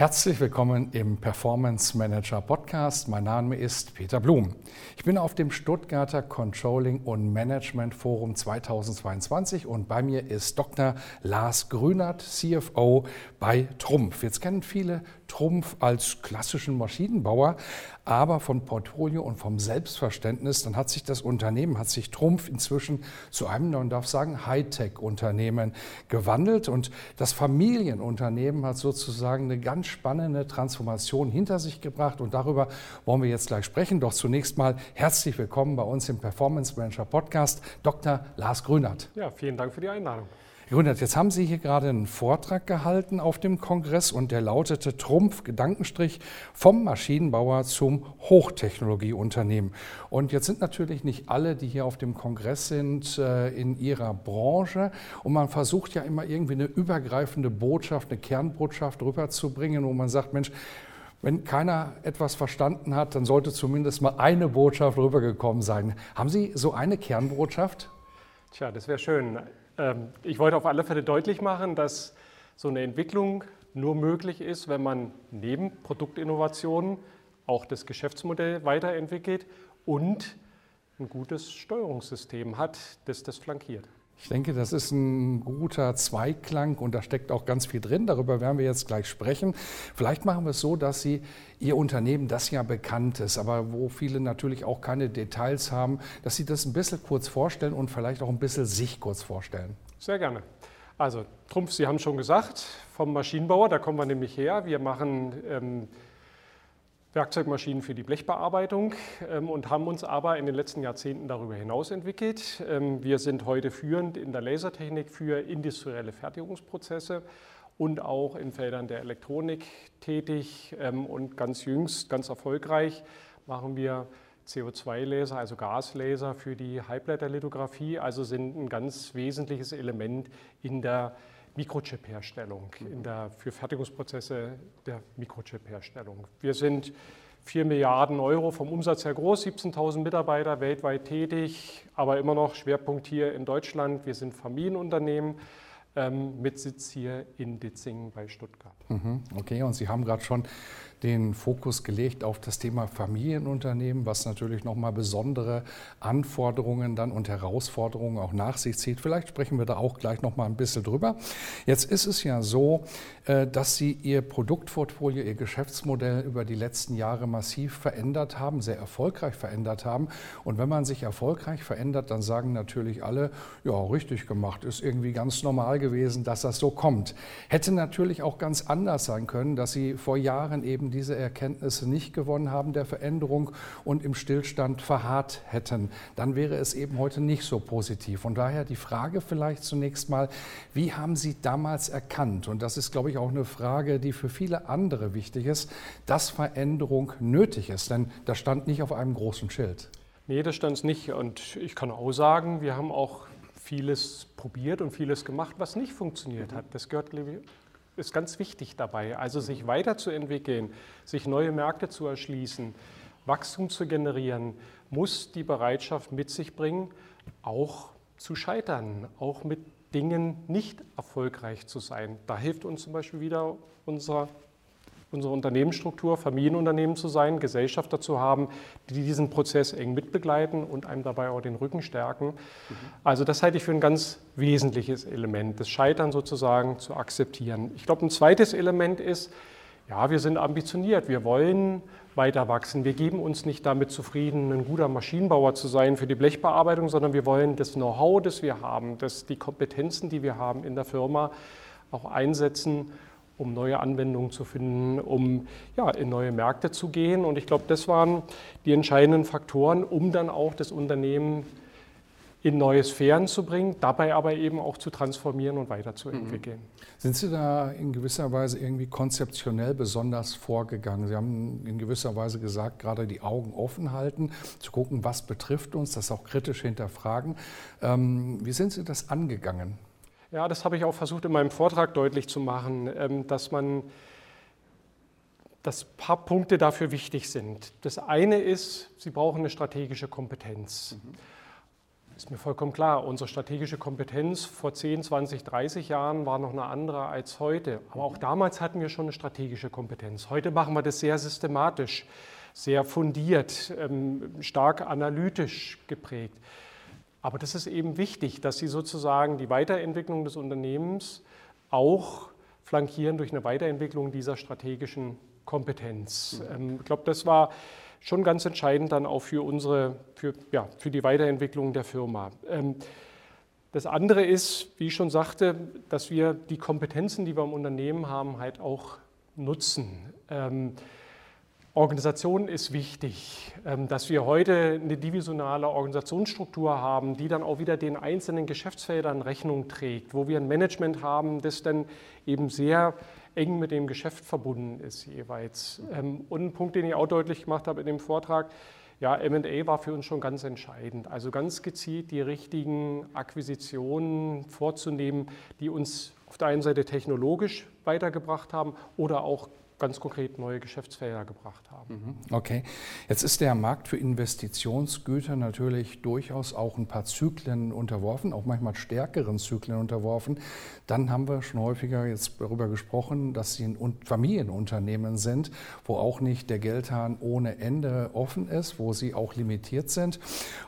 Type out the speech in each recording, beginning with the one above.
Herzlich willkommen im Performance Manager Podcast. Mein Name ist Peter Blum. Ich bin auf dem Stuttgarter Controlling und Management Forum 2022 und bei mir ist Dr. Lars Grünert, CFO bei Trumpf. Jetzt kennen viele Trumpf als klassischen Maschinenbauer, aber vom Portfolio und vom Selbstverständnis, dann hat sich das Unternehmen, hat sich Trumpf inzwischen zu einem, man darf sagen, Hightech-Unternehmen gewandelt und das Familienunternehmen hat sozusagen eine ganz spannende Transformation hinter sich gebracht und darüber wollen wir jetzt gleich sprechen. Doch zunächst mal herzlich willkommen bei uns im Performance Manager Podcast, Dr. Lars Grünert. Ja, vielen Dank für die Einladung. Herr Grünert, jetzt haben Sie hier gerade einen Vortrag gehalten auf dem Kongress und der lautete Trumpf, Gedankenstrich, vom Maschinenbauer zum Hochtechnologieunternehmen. Und jetzt sind natürlich nicht alle, die hier auf dem Kongress sind, äh, in ihrer Branche. Und man versucht ja immer irgendwie eine übergreifende Botschaft, eine Kernbotschaft rüberzubringen, wo man sagt, Mensch, wenn keiner etwas verstanden hat, dann sollte zumindest mal eine Botschaft rübergekommen sein. Haben Sie so eine Kernbotschaft? Tja, das wäre schön. Ähm, ich wollte auf alle Fälle deutlich machen, dass so eine Entwicklung nur möglich ist, wenn man neben Produktinnovationen auch das Geschäftsmodell weiterentwickelt und ein gutes Steuerungssystem hat, das das flankiert. Ich denke, das ist ein guter Zweiklang und da steckt auch ganz viel drin. Darüber werden wir jetzt gleich sprechen. Vielleicht machen wir es so, dass Sie Ihr Unternehmen, das ja bekannt ist, aber wo viele natürlich auch keine Details haben, dass Sie das ein bisschen kurz vorstellen und vielleicht auch ein bisschen sich kurz vorstellen. Sehr gerne. Also Trumpf, Sie haben schon gesagt, vom Maschinenbauer, da kommen wir nämlich her. Wir machen ähm, Werkzeugmaschinen für die Blechbearbeitung ähm, und haben uns aber in den letzten Jahrzehnten darüber hinaus entwickelt. Ähm, wir sind heute führend in der Lasertechnik für industrielle Fertigungsprozesse und auch in Feldern der Elektronik tätig. Ähm, und ganz jüngst, ganz erfolgreich, machen wir CO2-Laser, also Gaslaser für die Halbleiterlithografie, also sind ein ganz wesentliches Element in der Mikrochip-Herstellung, für Fertigungsprozesse der Mikrochip-Herstellung. Wir sind 4 Milliarden Euro vom Umsatz her groß, 17.000 Mitarbeiter weltweit tätig, aber immer noch Schwerpunkt hier in Deutschland. Wir sind Familienunternehmen ähm, mit Sitz hier in Ditzingen bei Stuttgart. Mhm, okay, und Sie haben gerade schon den Fokus gelegt auf das Thema Familienunternehmen, was natürlich nochmal besondere Anforderungen dann und Herausforderungen auch nach sich zieht. Vielleicht sprechen wir da auch gleich nochmal ein bisschen drüber. Jetzt ist es ja so, dass Sie Ihr Produktportfolio, Ihr Geschäftsmodell über die letzten Jahre massiv verändert haben, sehr erfolgreich verändert haben. Und wenn man sich erfolgreich verändert, dann sagen natürlich alle, ja, richtig gemacht, ist irgendwie ganz normal gewesen, dass das so kommt. Hätte natürlich auch ganz anders sein können, dass Sie vor Jahren eben diese Erkenntnisse nicht gewonnen haben der Veränderung und im Stillstand verharrt hätten, dann wäre es eben heute nicht so positiv. Und daher die Frage vielleicht zunächst mal, wie haben Sie damals erkannt, und das ist, glaube ich, auch eine Frage, die für viele andere wichtig ist, dass Veränderung nötig ist? Denn das stand nicht auf einem großen Schild. Nee, das stand es nicht. Und ich kann auch sagen, wir haben auch vieles probiert und vieles gemacht, was nicht funktioniert hat. Das gehört, ist ganz wichtig dabei. Also sich weiterzuentwickeln, sich neue Märkte zu erschließen, Wachstum zu generieren, muss die Bereitschaft mit sich bringen, auch zu scheitern, auch mit Dingen nicht erfolgreich zu sein. Da hilft uns zum Beispiel wieder unser unsere Unternehmensstruktur, Familienunternehmen zu sein, Gesellschafter zu haben, die diesen Prozess eng mitbegleiten und einem dabei auch den Rücken stärken. Mhm. Also das halte ich für ein ganz wesentliches Element, das Scheitern sozusagen zu akzeptieren. Ich glaube, ein zweites Element ist, ja, wir sind ambitioniert, wir wollen weiter wachsen. Wir geben uns nicht damit zufrieden, ein guter Maschinenbauer zu sein für die Blechbearbeitung, sondern wir wollen das Know-how, das wir haben, das, die Kompetenzen, die wir haben in der Firma, auch einsetzen, um neue Anwendungen zu finden, um ja, in neue Märkte zu gehen. Und ich glaube, das waren die entscheidenden Faktoren, um dann auch das Unternehmen in neue Sphären zu bringen, dabei aber eben auch zu transformieren und weiterzuentwickeln. Mhm. Sind Sie da in gewisser Weise irgendwie konzeptionell besonders vorgegangen? Sie haben in gewisser Weise gesagt, gerade die Augen offen halten, zu gucken, was betrifft uns, das auch kritisch hinterfragen. Ähm, wie sind Sie das angegangen? Ja, das habe ich auch versucht in meinem Vortrag deutlich zu machen, ähm, dass man dass ein paar Punkte dafür wichtig sind. Das eine ist, Sie brauchen eine strategische Kompetenz. Mhm. Ist mir vollkommen klar, unsere strategische Kompetenz vor 10, 20, 30 Jahren war noch eine andere als heute. Aber auch damals hatten wir schon eine strategische Kompetenz. Heute machen wir das sehr systematisch, sehr fundiert, ähm, stark analytisch geprägt. Aber das ist eben wichtig, dass Sie sozusagen die Weiterentwicklung des Unternehmens auch flankieren durch eine Weiterentwicklung dieser strategischen Kompetenz. Mhm. Ähm, ich glaube, das war schon ganz entscheidend dann auch für unsere, für, ja, für die Weiterentwicklung der Firma. Ähm, das andere ist, wie ich schon sagte, dass wir die Kompetenzen, die wir im Unternehmen haben, halt auch nutzen. Organisation ist wichtig, ähm, dass wir heute eine divisionale Organisationsstruktur haben, die dann auch wieder den einzelnen Geschäftsfeldern Rechnung trägt, wo wir ein Management haben, das dann eben sehr eng mit dem Geschäft verbunden ist jeweils. Ähm, und ein Punkt, den ich auch deutlich gemacht habe in dem Vortrag, ja, MA war für uns schon ganz entscheidend. Also ganz gezielt die richtigen Akquisitionen vorzunehmen, die uns auf der einen Seite technologisch weitergebracht haben oder auch ganz konkret neue Geschäftsfelder gebracht haben. Mhm. Okay, jetzt ist der Markt für Investitionsgüter natürlich durchaus auch ein paar Zyklen unterworfen, auch manchmal stärkeren Zyklen unterworfen. Dann haben wir schon häufiger jetzt darüber gesprochen, dass sie ein Familienunternehmen sind, wo auch nicht der Geldhahn ohne Ende offen ist, wo sie auch limitiert sind.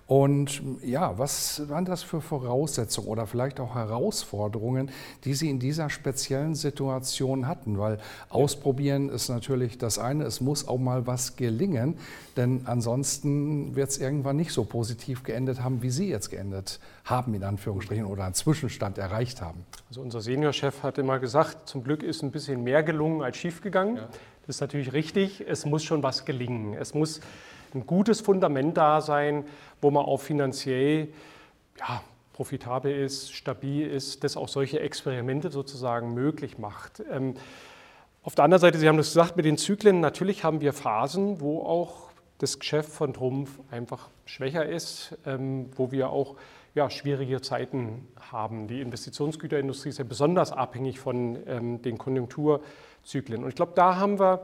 Und ja, was waren das für Voraussetzungen oder vielleicht auch Herausforderungen, die Sie in dieser speziellen Situation hatten? Weil ausprobieren Trainieren ist natürlich das eine, es muss auch mal was gelingen, denn ansonsten wird es irgendwann nicht so positiv geendet haben, wie Sie jetzt geendet haben, in Anführungsstrichen, oder einen Zwischenstand erreicht haben. Also unser Seniorchef hat immer gesagt, zum Glück ist ein bisschen mehr gelungen als schiefgegangen. Ja. Das ist natürlich richtig, es muss schon was gelingen. Es muss ein gutes Fundament da sein, wo man auch finanziell ja, profitabel ist, stabil ist, das auch solche Experimente sozusagen möglich macht. Ähm, auf der anderen Seite, Sie haben das gesagt mit den Zyklen, natürlich haben wir Phasen, wo auch das Geschäft von Trumpf einfach schwächer ist, ähm, wo wir auch ja, schwierige Zeiten haben. Die Investitionsgüterindustrie ist ja besonders abhängig von ähm, den Konjunkturzyklen. Und ich glaube, da haben wir,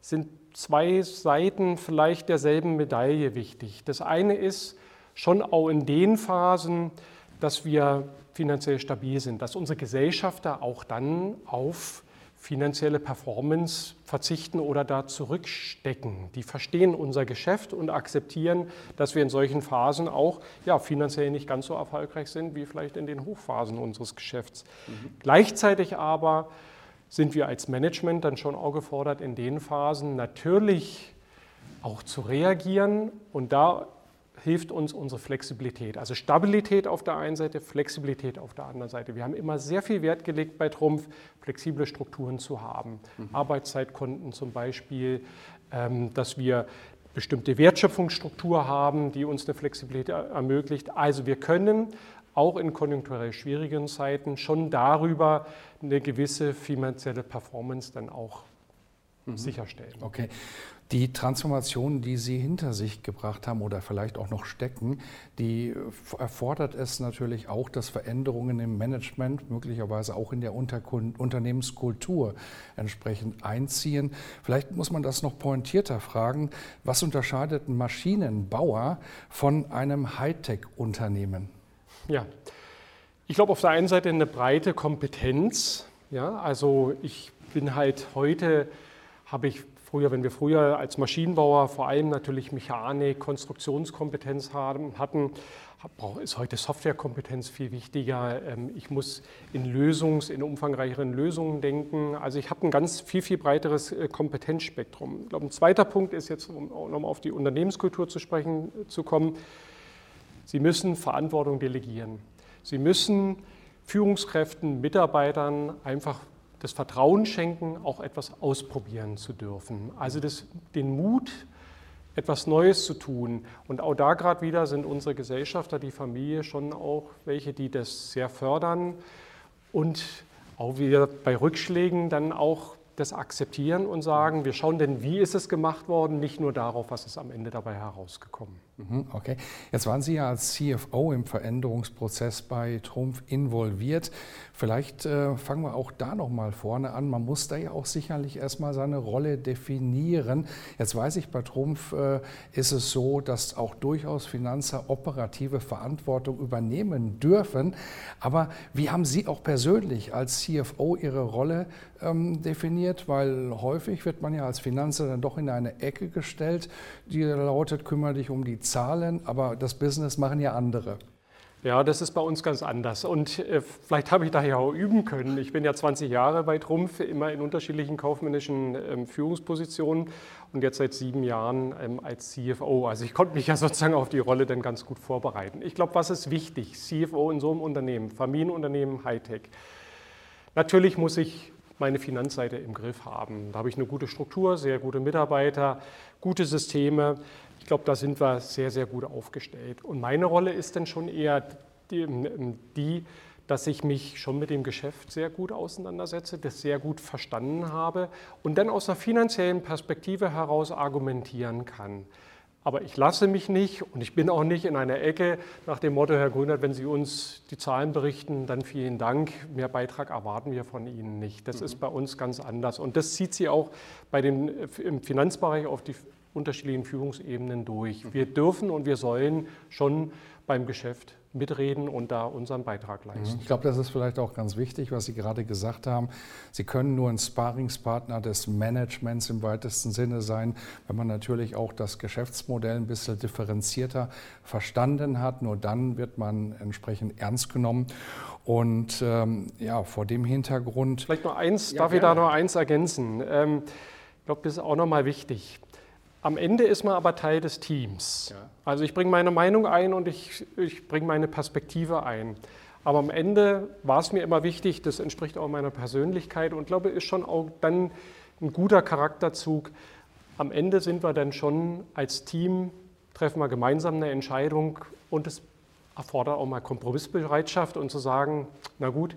sind zwei Seiten vielleicht derselben Medaille wichtig. Das eine ist schon auch in den Phasen, dass wir finanziell stabil sind, dass unsere Gesellschafter auch dann auf finanzielle Performance verzichten oder da zurückstecken. Die verstehen unser Geschäft und akzeptieren, dass wir in solchen Phasen auch ja, finanziell nicht ganz so erfolgreich sind wie vielleicht in den Hochphasen unseres Geschäfts. Mhm. Gleichzeitig aber sind wir als Management dann schon auch gefordert, in den Phasen natürlich auch zu reagieren und da hilft uns unsere Flexibilität. Also Stabilität auf der einen Seite, Flexibilität auf der anderen Seite. Wir haben immer sehr viel Wert gelegt bei Trumpf, flexible Strukturen zu haben. Mhm. Arbeitszeitkonten zum Beispiel, ähm, dass wir bestimmte Wertschöpfungsstruktur haben, die uns eine Flexibilität ermöglicht. Also wir können auch in konjunkturell schwierigen Zeiten schon darüber eine gewisse finanzielle Performance dann auch mhm. sicherstellen. Okay. Die Transformation, die Sie hinter sich gebracht haben oder vielleicht auch noch stecken, die erfordert es natürlich auch, dass Veränderungen im Management, möglicherweise auch in der Unternehmenskultur entsprechend einziehen. Vielleicht muss man das noch pointierter fragen. Was unterscheidet ein Maschinenbauer von einem Hightech-Unternehmen? Ja, ich glaube auf der einen Seite eine breite Kompetenz. Ja, also ich bin halt heute habe ich früher, wenn wir früher als Maschinenbauer vor allem natürlich Mechanik, Konstruktionskompetenz haben, hatten, ist heute Softwarekompetenz viel wichtiger. Ähm, ich muss in Lösungs-, in umfangreicheren Lösungen denken. Also ich habe ein ganz viel, viel breiteres äh, Kompetenzspektrum. Ich glaube, ein zweiter Punkt ist jetzt, um nochmal auf die Unternehmenskultur zu sprechen zu kommen, Sie müssen Verantwortung delegieren. Sie müssen Führungskräften, Mitarbeitern einfach das Vertrauen schenken, auch etwas ausprobieren zu dürfen. Also das, den Mut, etwas Neues zu tun. Und auch da gerade wieder sind unsere Gesellschafter, die Familie schon auch welche, die das sehr fördern und auch wieder bei Rückschlägen dann auch das akzeptieren und sagen, wir schauen denn, wie ist es gemacht worden, nicht nur darauf, was ist am Ende dabei herausgekommen. Mhm, okay, jetzt waren Sie ja als CFO im Veränderungsprozess bei Trumpf involviert. Vielleicht äh, fangen wir auch da noch mal vorne an. Man muss da ja auch sicherlich erstmal seine Rolle definieren. Jetzt weiß ich, bei Trumpf äh, ist es so, dass auch durchaus Finanzer operative Verantwortung übernehmen dürfen. Aber wie haben Sie auch persönlich als CFO Ihre Rolle ähm, definiert? Weil häufig wird man ja als Finanzer dann doch in eine Ecke gestellt, die lautet, kümmere dich um die Zahlen, aber das Business machen ja andere. Ja, das ist bei uns ganz anders. Und äh, vielleicht habe ich daher auch üben können. Ich bin ja 20 Jahre bei Trumpf, immer in unterschiedlichen kaufmännischen ähm, Führungspositionen und jetzt seit sieben Jahren ähm, als CFO. Also ich konnte mich ja sozusagen auf die Rolle dann ganz gut vorbereiten. Ich glaube, was ist wichtig? CFO in so einem Unternehmen, Familienunternehmen, Hightech. Natürlich muss ich meine Finanzseite im Griff haben. Da habe ich eine gute Struktur, sehr gute Mitarbeiter, gute Systeme glaube, da sind wir sehr, sehr gut aufgestellt. Und meine Rolle ist dann schon eher die, die, dass ich mich schon mit dem Geschäft sehr gut auseinandersetze, das sehr gut verstanden habe und dann aus einer finanziellen Perspektive heraus argumentieren kann. Aber ich lasse mich nicht und ich bin auch nicht in einer Ecke nach dem Motto, Herr Grünert, wenn Sie uns die Zahlen berichten, dann vielen Dank. Mehr Beitrag erwarten wir von Ihnen nicht. Das mhm. ist bei uns ganz anders. Und das zieht Sie auch bei den, im Finanzbereich auf die unterschiedlichen Führungsebenen durch. Wir dürfen und wir sollen schon beim Geschäft mitreden und da unseren Beitrag leisten. Ich glaube, das ist vielleicht auch ganz wichtig, was Sie gerade gesagt haben. Sie können nur ein Sparingspartner des Managements im weitesten Sinne sein, wenn man natürlich auch das Geschäftsmodell ein bisschen differenzierter verstanden hat. Nur dann wird man entsprechend ernst genommen. Und ähm, ja, vor dem Hintergrund. Vielleicht noch eins, ja, darf gerne. ich da noch eins ergänzen? Ähm, ich glaube, das ist auch nochmal wichtig. Am Ende ist man aber Teil des Teams. Ja. Also ich bringe meine Meinung ein und ich, ich bringe meine Perspektive ein. Aber am Ende war es mir immer wichtig, das entspricht auch meiner Persönlichkeit und glaube, ist schon auch dann ein guter Charakterzug. Am Ende sind wir dann schon als Team, treffen wir gemeinsam eine Entscheidung und es erfordert auch mal Kompromissbereitschaft und zu sagen, na gut,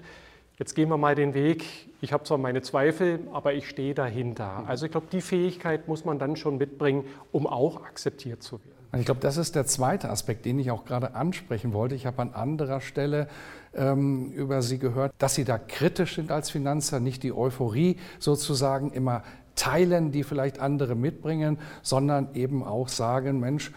jetzt gehen wir mal den Weg. Ich habe zwar meine Zweifel, aber ich stehe dahinter. Also ich glaube, die Fähigkeit muss man dann schon mitbringen, um auch akzeptiert zu werden. Ich glaube, das ist der zweite Aspekt, den ich auch gerade ansprechen wollte. Ich habe an anderer Stelle ähm, über Sie gehört, dass Sie da kritisch sind als Finanzer, nicht die Euphorie sozusagen immer teilen, die vielleicht andere mitbringen, sondern eben auch sagen, Mensch,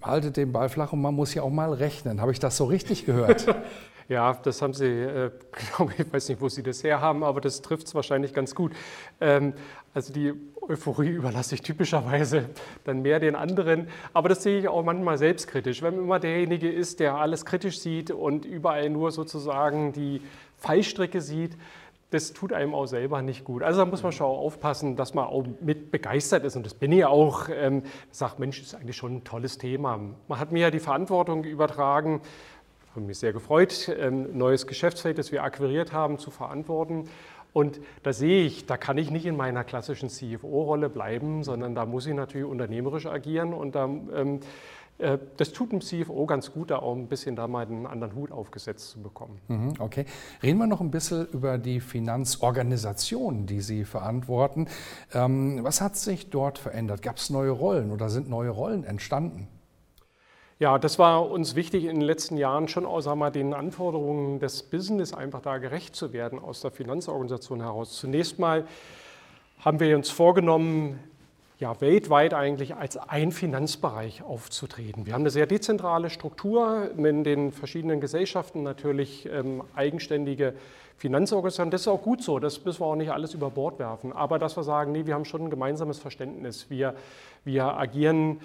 haltet den Ball flach und man muss ja auch mal rechnen. Habe ich das so richtig gehört? Ja, das haben Sie, äh, glaube ich, weiß nicht, wo Sie das her haben, aber das trifft es wahrscheinlich ganz gut. Ähm, also die Euphorie überlasse ich typischerweise dann mehr den anderen, aber das sehe ich auch manchmal selbstkritisch. Wenn man immer derjenige ist, der alles kritisch sieht und überall nur sozusagen die Fallstricke sieht, das tut einem auch selber nicht gut. Also da muss man schon auch aufpassen, dass man auch mit begeistert ist. Und das bin ich auch. Ähm, sagt, Mensch, ist eigentlich schon ein tolles Thema. Man hat mir ja die Verantwortung übertragen, habe mich sehr gefreut, ein neues Geschäftsfeld, das wir akquiriert haben, zu verantworten. Und da sehe ich, da kann ich nicht in meiner klassischen CFO-Rolle bleiben, sondern da muss ich natürlich unternehmerisch agieren und da, ähm, äh, das tut dem CFO ganz gut, da auch ein bisschen da mal einen anderen Hut aufgesetzt zu bekommen. Mhm, okay. Reden wir noch ein bisschen über die Finanzorganisation, die Sie verantworten. Ähm, was hat sich dort verändert? Gab es neue Rollen oder sind neue Rollen entstanden? Ja, das war uns wichtig in den letzten Jahren schon wir, den Anforderungen des Business einfach da gerecht zu werden aus der Finanzorganisation heraus. Zunächst mal haben wir uns vorgenommen, ja, weltweit eigentlich als ein Finanzbereich aufzutreten. Wir haben eine sehr dezentrale Struktur in den verschiedenen Gesellschaften, natürlich ähm, eigenständige Finanzorganisationen. Das ist auch gut so, das müssen wir auch nicht alles über Bord werfen. Aber dass wir sagen, nee, wir haben schon ein gemeinsames Verständnis. Wir, wir agieren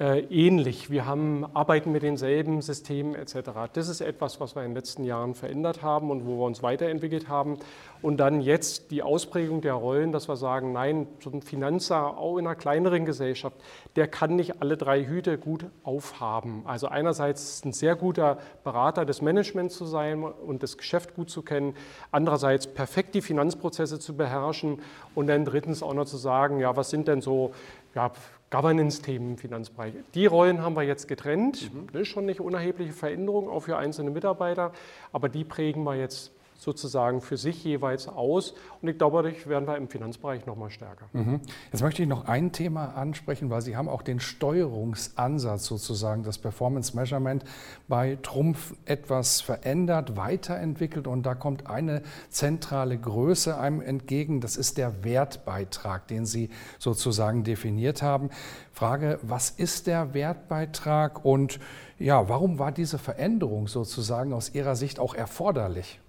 ähnlich. Wir haben, arbeiten mit denselben Systemen etc. Das ist etwas, was wir in den letzten Jahren verändert haben und wo wir uns weiterentwickelt haben. Und dann jetzt die Ausprägung der Rollen, dass wir sagen, nein, so ein Finanzer auch in einer kleineren Gesellschaft, der kann nicht alle drei Hüte gut aufhaben. Also einerseits ein sehr guter Berater des Managements zu sein und das Geschäft gut zu kennen, andererseits perfekt die Finanzprozesse zu beherrschen und dann drittens auch noch zu sagen, ja, was sind denn so ja, Governance-Themen im Finanzbereich. Die Rollen haben wir jetzt getrennt. Mhm. Das ist schon eine unerhebliche Veränderung, auch für einzelne Mitarbeiter, aber die prägen wir jetzt sozusagen für sich jeweils aus. Und ich glaube, dadurch werden wir im Finanzbereich noch mal stärker. Mhm. Jetzt möchte ich noch ein Thema ansprechen, weil Sie haben auch den Steuerungsansatz sozusagen, das Performance Measurement bei Trumpf etwas verändert, weiterentwickelt und da kommt eine zentrale Größe einem entgegen. Das ist der Wertbeitrag, den Sie sozusagen definiert haben. Frage, was ist der Wertbeitrag und ja, warum war diese Veränderung sozusagen aus Ihrer Sicht auch erforderlich?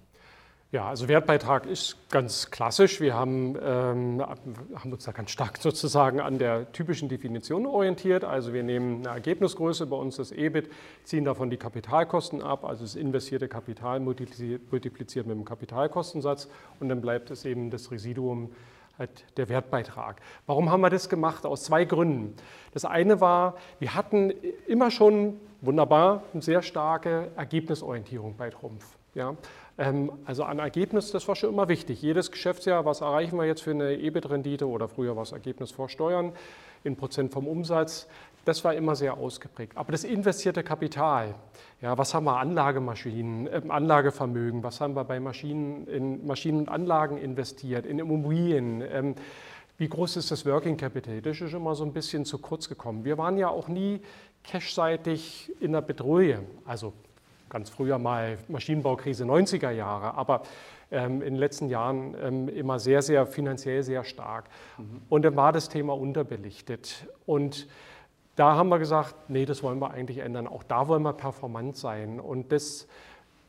Ja, also Wertbeitrag ist ganz klassisch. Wir haben, ähm, haben, uns da ganz stark sozusagen an der typischen Definition orientiert. Also wir nehmen eine Ergebnisgröße, bei uns das EBIT, ziehen davon die Kapitalkosten ab, also das investierte Kapital multipliziert mit dem Kapitalkostensatz und dann bleibt es eben das Residuum halt der Wertbeitrag. Warum haben wir das gemacht? Aus zwei Gründen. Das eine war, wir hatten immer schon wunderbar eine sehr starke Ergebnisorientierung bei Trumpf. Ja? Ähm, also an Ergebnis, das war schon immer wichtig. Jedes Geschäftsjahr, was erreichen wir jetzt für eine EBIT-Rendite oder früher war es Ergebnis vor Steuern in Prozent vom Umsatz, das war immer sehr ausgeprägt. Aber das investierte Kapital, ja, was haben wir Anlagemaschinen, äh, Anlagevermögen, was haben wir bei Maschinen, in Maschinen und Anlagen investiert, in Immobilien, ähm, wie groß ist das Working Capital? Das ist immer so ein bisschen zu kurz gekommen. Wir waren ja auch nie cashseitig in der Bedrohung. Also ganz früher mal Maschinenbaukrise 90er Jahre, aber ähm, in den letzten Jahren ähm, immer sehr, sehr finanziell sehr stark. Mhm. Und dann war das Thema unterbelichtet. Und da haben wir gesagt, nee, das wollen wir eigentlich ändern. Auch da wollen wir performant sein. Und das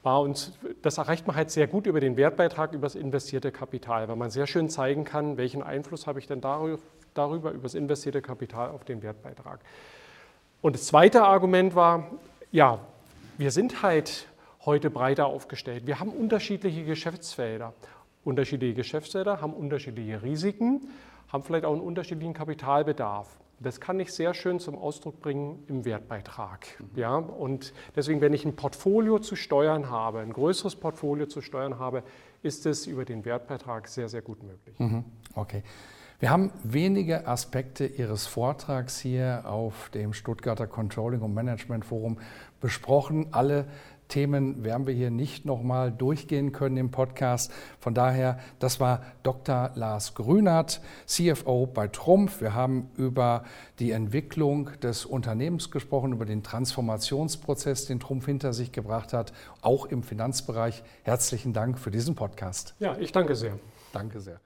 war uns, das erreicht man halt sehr gut über den Wertbeitrag, über das investierte Kapital, weil man sehr schön zeigen kann, welchen Einfluss habe ich denn darüber, darüber über das investierte Kapital auf den Wertbeitrag. Und das zweite Argument war, ja, wir sind halt heute breiter aufgestellt. Wir haben unterschiedliche Geschäftsfelder. Unterschiedliche Geschäftsfelder haben unterschiedliche Risiken, haben vielleicht auch einen unterschiedlichen Kapitalbedarf. Das kann ich sehr schön zum Ausdruck bringen im Wertbeitrag. Ja, und deswegen, wenn ich ein Portfolio zu steuern habe, ein größeres Portfolio zu steuern habe, ist es über den Wertbeitrag sehr, sehr gut möglich. Mhm. Okay. Wir haben wenige Aspekte Ihres Vortrags hier auf dem Stuttgarter Controlling und Management Forum besprochen. Alle Themen werden wir hier nicht nochmal durchgehen können im Podcast. Von daher, das war Dr. Lars Grünert, CFO bei Trumpf. Wir haben über die Entwicklung des Unternehmens gesprochen, über den Transformationsprozess, den Trumpf hinter sich gebracht hat, auch im Finanzbereich. Herzlichen Dank für diesen Podcast. Ja, ich danke sehr. Danke sehr.